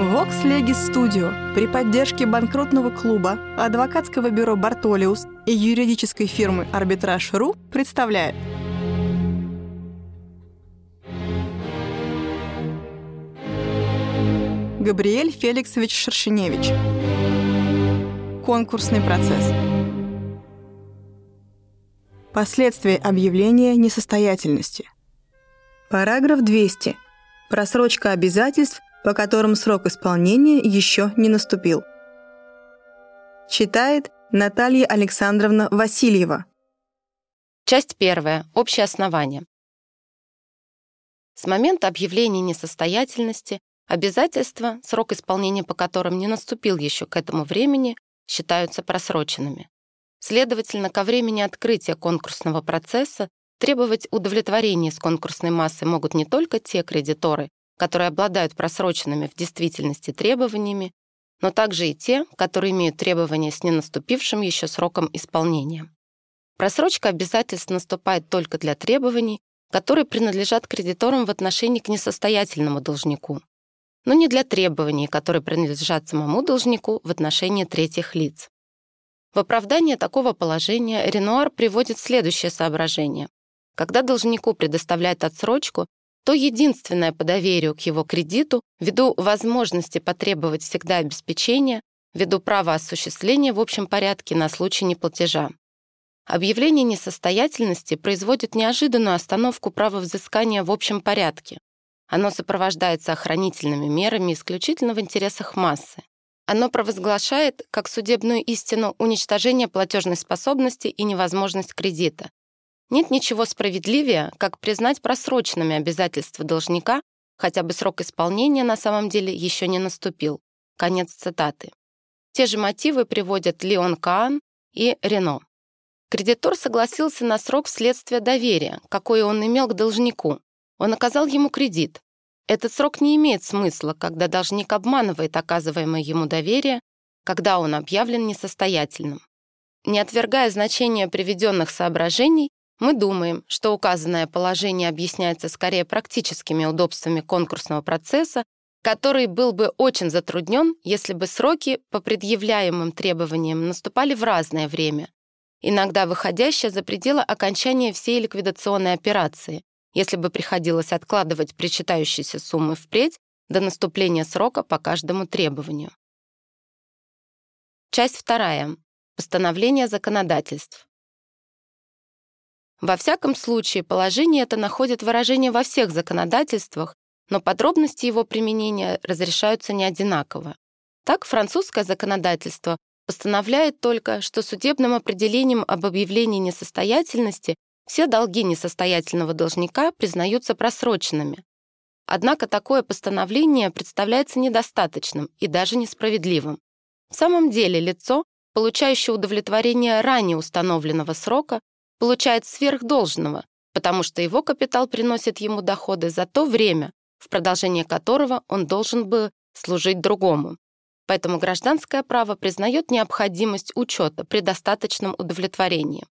Vox Legis Studio. При поддержке банкротного клуба, адвокатского бюро «Бартолиус» и юридической фирмы «Арбитраж.ру» представляет Габриэль Феликсович Шершеневич. Конкурсный процесс. Последствия объявления несостоятельности. Параграф 200. Просрочка обязательств по которым срок исполнения еще не наступил. Читает Наталья Александровна Васильева. Часть первая. Общее основание. С момента объявления несостоятельности обязательства, срок исполнения по которым не наступил еще к этому времени, считаются просроченными. Следовательно, ко времени открытия конкурсного процесса требовать удовлетворения с конкурсной массы могут не только те кредиторы, которые обладают просроченными в действительности требованиями, но также и те, которые имеют требования с ненаступившим еще сроком исполнения. Просрочка обязательств наступает только для требований, которые принадлежат кредиторам в отношении к несостоятельному должнику, но не для требований, которые принадлежат самому должнику в отношении третьих лиц. В оправдание такого положения Ренуар приводит следующее соображение. Когда должнику предоставляют отсрочку, то единственное по доверию к его кредиту, ввиду возможности потребовать всегда обеспечения, ввиду права осуществления в общем порядке на случай неплатежа. Объявление несостоятельности производит неожиданную остановку права взыскания в общем порядке. Оно сопровождается охранительными мерами исключительно в интересах массы. Оно провозглашает как судебную истину уничтожение платежной способности и невозможность кредита, нет ничего справедливее, как признать просроченными обязательства должника, хотя бы срок исполнения на самом деле еще не наступил. Конец цитаты. Те же мотивы приводят Леон Каан и Рено. Кредитор согласился на срок вследствие доверия, какое он имел к должнику. Он оказал ему кредит. Этот срок не имеет смысла, когда должник обманывает оказываемое ему доверие, когда он объявлен несостоятельным. Не отвергая значения приведенных соображений, мы думаем, что указанное положение объясняется скорее практическими удобствами конкурсного процесса, который был бы очень затруднен, если бы сроки по предъявляемым требованиям наступали в разное время, иногда выходящее за пределы окончания всей ликвидационной операции, если бы приходилось откладывать причитающиеся суммы впредь до наступления срока по каждому требованию. Часть вторая. Постановление законодательств. Во всяком случае, положение это находит выражение во всех законодательствах, но подробности его применения разрешаются не одинаково. Так, французское законодательство постановляет только, что судебным определением об объявлении несостоятельности все долги несостоятельного должника признаются просроченными. Однако такое постановление представляется недостаточным и даже несправедливым. В самом деле лицо, получающее удовлетворение ранее установленного срока, получает сверхдолжного, потому что его капитал приносит ему доходы за то время, в продолжение которого он должен бы служить другому. Поэтому гражданское право признает необходимость учета при достаточном удовлетворении.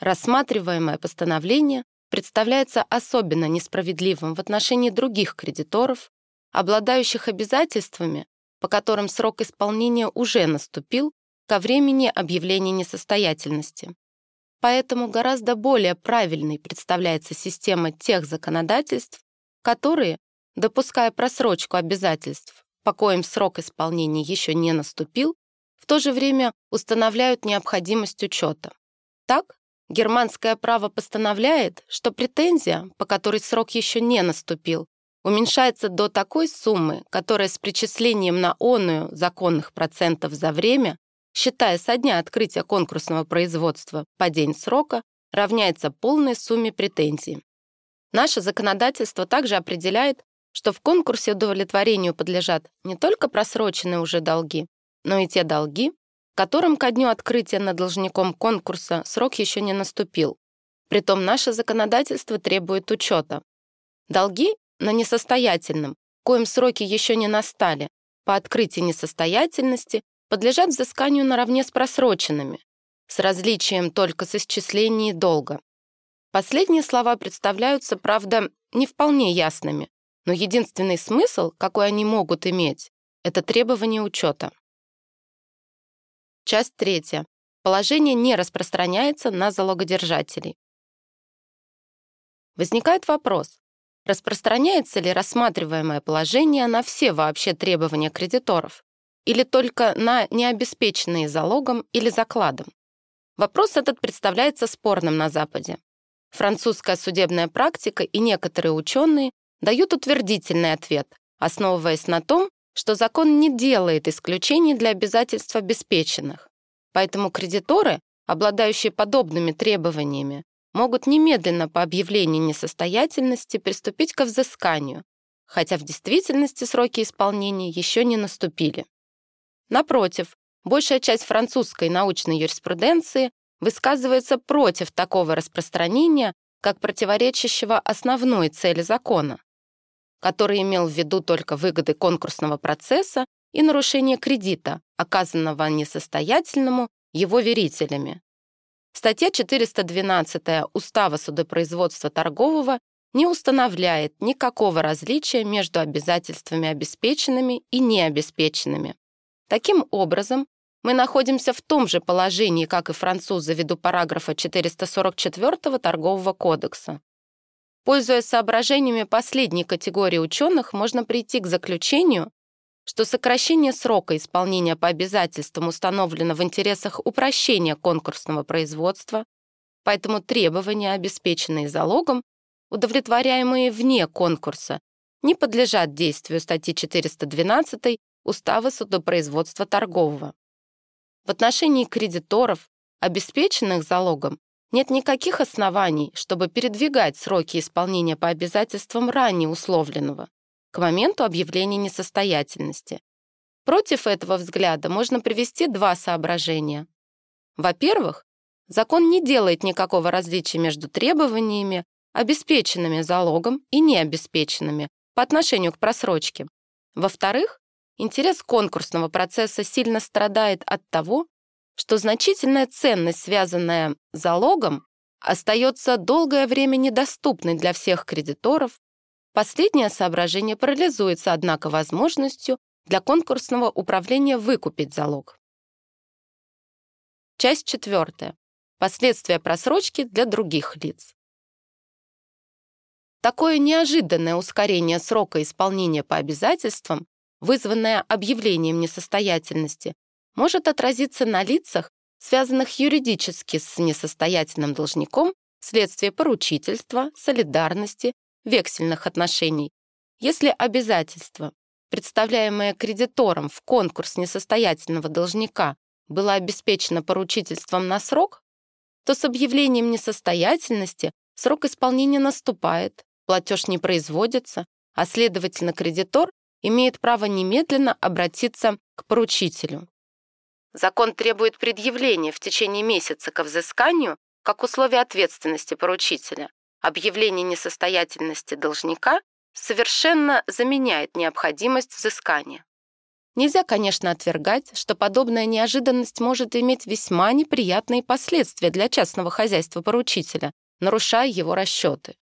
Рассматриваемое постановление представляется особенно несправедливым в отношении других кредиторов, обладающих обязательствами, по которым срок исполнения уже наступил ко времени объявления несостоятельности. Поэтому гораздо более правильной представляется система тех законодательств, которые, допуская просрочку обязательств, по коим срок исполнения еще не наступил, в то же время устанавливают необходимость учета. Так, германское право постановляет, что претензия, по которой срок еще не наступил, уменьшается до такой суммы, которая с причислением на оную законных процентов за время считая со дня открытия конкурсного производства по день срока, равняется полной сумме претензий. Наше законодательство также определяет, что в конкурсе удовлетворению подлежат не только просроченные уже долги, но и те долги, которым ко дню открытия над должником конкурса срок еще не наступил. Притом наше законодательство требует учета. Долги на несостоятельном, коим сроки еще не настали, по открытии несостоятельности подлежат взысканию наравне с просроченными, с различием только с исчислением долга. Последние слова представляются, правда, не вполне ясными, но единственный смысл, какой они могут иметь, Это требование учета. Часть третья. Положение не распространяется на залогодержателей. Возникает вопрос, распространяется ли рассматриваемое положение на все вообще требования кредиторов или только на необеспеченные залогом или закладом? Вопрос этот представляется спорным на Западе. Французская судебная практика и некоторые ученые дают утвердительный ответ, основываясь на том, что закон не делает исключений для обязательств обеспеченных. Поэтому кредиторы, обладающие подобными требованиями, могут немедленно по объявлению несостоятельности приступить к взысканию, хотя в действительности сроки исполнения еще не наступили. Напротив, большая часть французской научной юриспруденции высказывается против такого распространения, как противоречащего основной цели закона, который имел в виду только выгоды конкурсного процесса и нарушение кредита, оказанного несостоятельному его верителями. Статья 412 Устава судопроизводства торгового не устанавливает никакого различия между обязательствами обеспеченными и необеспеченными. Таким образом, мы находимся в том же положении, как и французы ввиду параграфа 444 Торгового кодекса. Пользуясь соображениями последней категории ученых, можно прийти к заключению, что сокращение срока исполнения по обязательствам установлено в интересах упрощения конкурсного производства, поэтому требования, обеспеченные залогом, удовлетворяемые вне конкурса, не подлежат действию статьи 412 Устава судопроизводства торгового. В отношении кредиторов, обеспеченных залогом, нет никаких оснований, чтобы передвигать сроки исполнения по обязательствам ранее условленного к моменту объявления несостоятельности. Против этого взгляда можно привести два соображения. Во-первых, закон не делает никакого различия между требованиями, обеспеченными залогом и необеспеченными по отношению к просрочке. Во-вторых, интерес конкурсного процесса сильно страдает от того, что значительная ценность, связанная залогом, остается долгое время недоступной для всех кредиторов Последнее соображение парализуется, однако, возможностью для конкурсного управления выкупить залог. Часть четвертая. Последствия просрочки для других лиц. Такое неожиданное ускорение срока исполнения по обязательствам, вызванное объявлением несостоятельности, может отразиться на лицах, связанных юридически с несостоятельным должником вследствие поручительства, солидарности вексельных отношений, если обязательство, представляемое кредитором в конкурс несостоятельного должника, было обеспечено поручительством на срок, то с объявлением несостоятельности срок исполнения наступает, платеж не производится, а следовательно кредитор имеет право немедленно обратиться к поручителю. Закон требует предъявления в течение месяца к взысканию как условие ответственности поручителя, объявление несостоятельности должника совершенно заменяет необходимость взыскания. Нельзя, конечно, отвергать, что подобная неожиданность может иметь весьма неприятные последствия для частного хозяйства поручителя, нарушая его расчеты.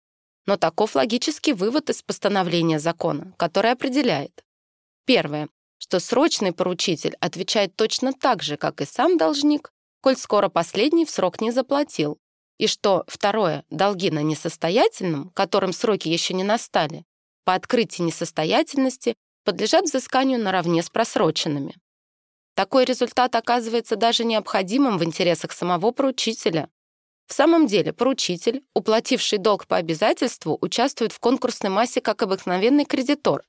Но таков логический вывод из постановления закона, который определяет. Первое, что срочный поручитель отвечает точно так же, как и сам должник, коль скоро последний в срок не заплатил, и что, второе, долги на несостоятельном, которым сроки еще не настали, по открытии несостоятельности подлежат взысканию наравне с просроченными. Такой результат оказывается даже необходимым в интересах самого поручителя. В самом деле, поручитель, уплативший долг по обязательству, участвует в конкурсной массе как обыкновенный кредитор.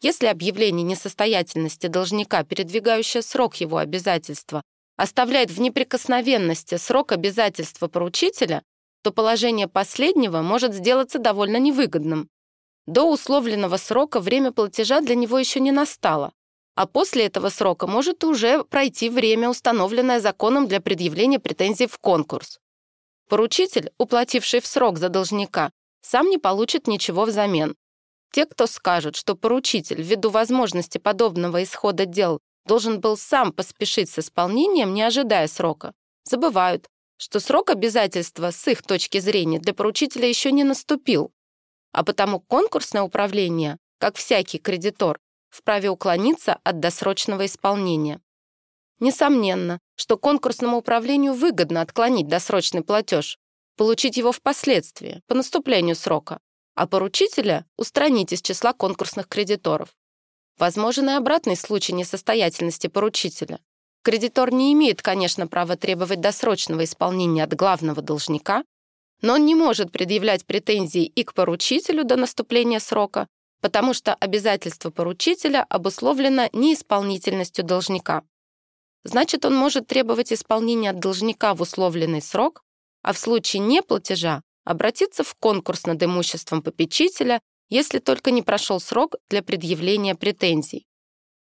Если объявление несостоятельности должника, передвигающее срок его обязательства, оставляет в неприкосновенности срок обязательства поручителя, то положение последнего может сделаться довольно невыгодным. До условленного срока время платежа для него еще не настало, а после этого срока может уже пройти время, установленное законом для предъявления претензий в конкурс. Поручитель, уплативший в срок за должника, сам не получит ничего взамен. Те, кто скажут, что поручитель, ввиду возможности подобного исхода дел, должен был сам поспешить с исполнением, не ожидая срока, забывают, что срок обязательства с их точки зрения для поручителя еще не наступил, а потому конкурсное управление, как всякий кредитор, вправе уклониться от досрочного исполнения. Несомненно, что конкурсному управлению выгодно отклонить досрочный платеж, получить его впоследствии, по наступлению срока, а поручителя устранить из числа конкурсных кредиторов. Возможен и обратный случай несостоятельности поручителя. Кредитор не имеет, конечно, права требовать досрочного исполнения от главного должника, но он не может предъявлять претензии и к поручителю до наступления срока, потому что обязательство поручителя обусловлено неисполнительностью должника. Значит, он может требовать исполнения от должника в условленный срок, а в случае неплатежа обратиться в конкурс над имуществом попечителя, если только не прошел срок для предъявления претензий.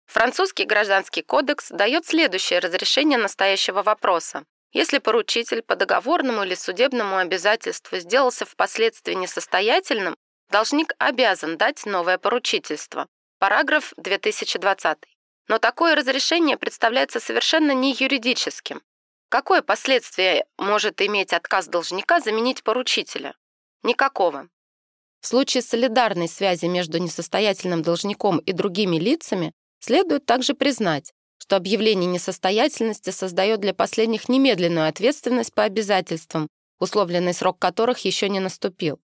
Французский гражданский кодекс дает следующее разрешение настоящего вопроса. Если поручитель по договорному или судебному обязательству сделался впоследствии несостоятельным, должник обязан дать новое поручительство. Параграф 2020. Но такое разрешение представляется совершенно не юридическим. Какое последствие может иметь отказ должника заменить поручителя? Никакого. В случае солидарной связи между несостоятельным должником и другими лицами следует также признать, что объявление несостоятельности создает для последних немедленную ответственность по обязательствам, условленный срок которых еще не наступил.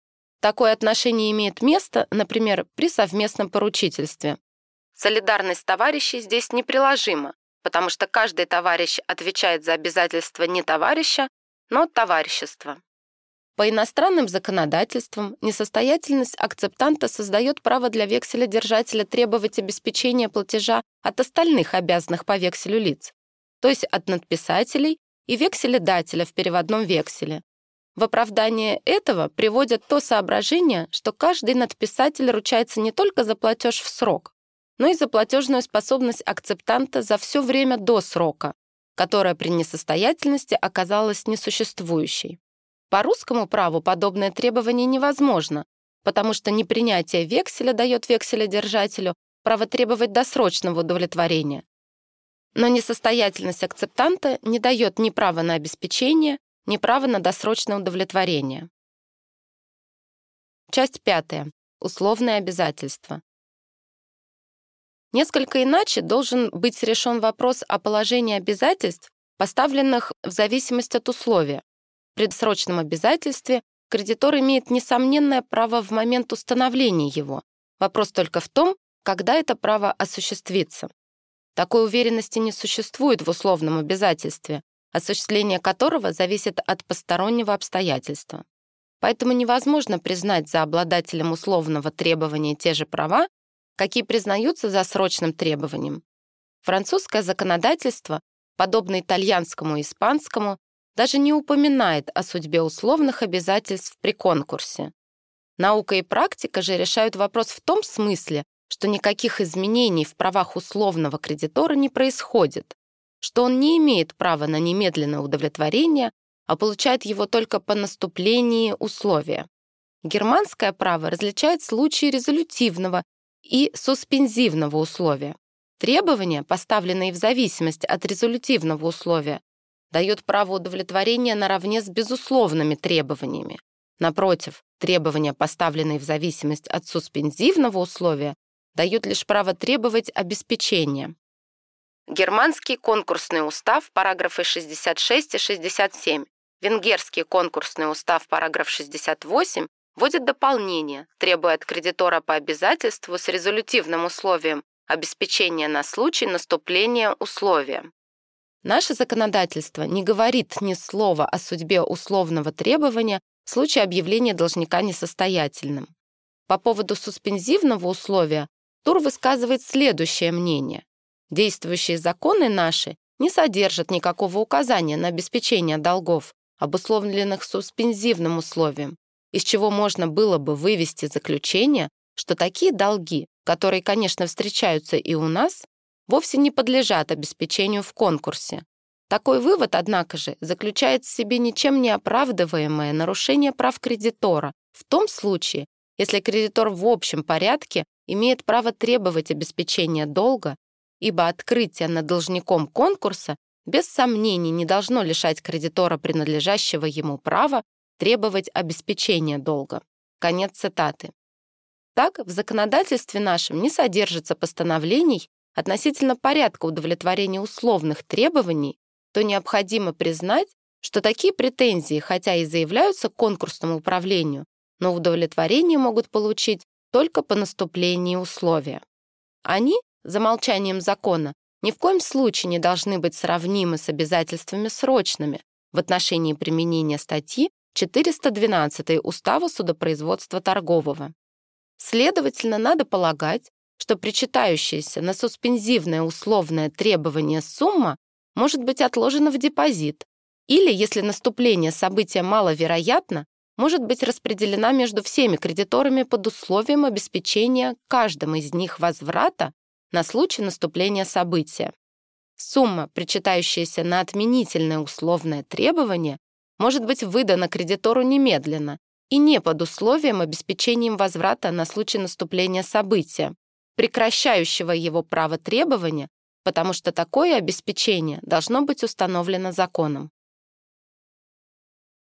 Такое отношение имеет место, например, при совместном поручительстве. Солидарность товарищей здесь неприложима, потому что каждый товарищ отвечает за обязательства не товарища, но товарищества. По иностранным законодательствам несостоятельность акцептанта создает право для векселя-держателя требовать обеспечения платежа от остальных обязанных по векселю лиц, то есть от надписателей и векселедателя в переводном векселе. В оправдание этого приводят то соображение, что каждый надписатель ручается не только за платеж в срок, но и за платежную способность акцептанта за все время до срока, которая при несостоятельности оказалась несуществующей. По русскому праву подобное требование невозможно, потому что непринятие векселя дает векселедержателю право требовать досрочного удовлетворения. Но несостоятельность акцептанта не дает ни права на обеспечение, ни права на досрочное удовлетворение. Часть пятая. Условные обязательства. Несколько иначе должен быть решен вопрос о положении обязательств, поставленных в зависимости от условия. При досрочном обязательстве кредитор имеет несомненное право в момент установления его. Вопрос только в том, когда это право осуществится. Такой уверенности не существует в условном обязательстве, осуществление которого зависит от постороннего обстоятельства. Поэтому невозможно признать за обладателем условного требования те же права, какие признаются за срочным требованием. Французское законодательство, подобно итальянскому и испанскому, даже не упоминает о судьбе условных обязательств при конкурсе. Наука и практика же решают вопрос в том смысле, что никаких изменений в правах условного кредитора не происходит, что он не имеет права на немедленное удовлетворение, а получает его только по наступлении условия. Германское право различает случаи резолютивного и суспензивного условия. Требования, поставленные в зависимости от резолютивного условия, дают право удовлетворения наравне с безусловными требованиями. Напротив, требования, поставленные в зависимость от суспензивного условия, дают лишь право требовать обеспечения. Германский конкурсный устав, параграфы 66 и 67, Венгерский конкурсный устав, параграф 68, вводит дополнение, требуя от кредитора по обязательству с резолютивным условием обеспечения на случай наступления условия. Наше законодательство не говорит ни слова о судьбе условного требования в случае объявления должника несостоятельным. По поводу суспензивного условия Тур высказывает следующее мнение. Действующие законы наши не содержат никакого указания на обеспечение долгов, обусловленных суспензивным условием, из чего можно было бы вывести заключение, что такие долги, которые, конечно, встречаются и у нас, вовсе не подлежат обеспечению в конкурсе. Такой вывод, однако же, заключает в себе ничем не оправдываемое нарушение прав кредитора в том случае, если кредитор в общем порядке имеет право требовать обеспечения долга, ибо открытие над должником конкурса без сомнений не должно лишать кредитора принадлежащего ему права требовать обеспечения долга. Конец цитаты. Так, в законодательстве нашем не содержится постановлений относительно порядка удовлетворения условных требований, то необходимо признать, что такие претензии, хотя и заявляются конкурсному управлению, но удовлетворение могут получить только по наступлении условия. Они, за молчанием закона, ни в коем случае не должны быть сравнимы с обязательствами срочными в отношении применения статьи 412 Устава судопроизводства торгового. Следовательно, надо полагать, что причитающаяся на суспензивное условное требование сумма может быть отложена в депозит, или, если наступление события маловероятно, может быть распределена между всеми кредиторами под условием обеспечения каждым из них возврата на случай наступления события. Сумма, причитающаяся на отменительное условное требование, может быть выдана кредитору немедленно и не под условием обеспечением возврата на случай наступления события, прекращающего его право требования, потому что такое обеспечение должно быть установлено законом.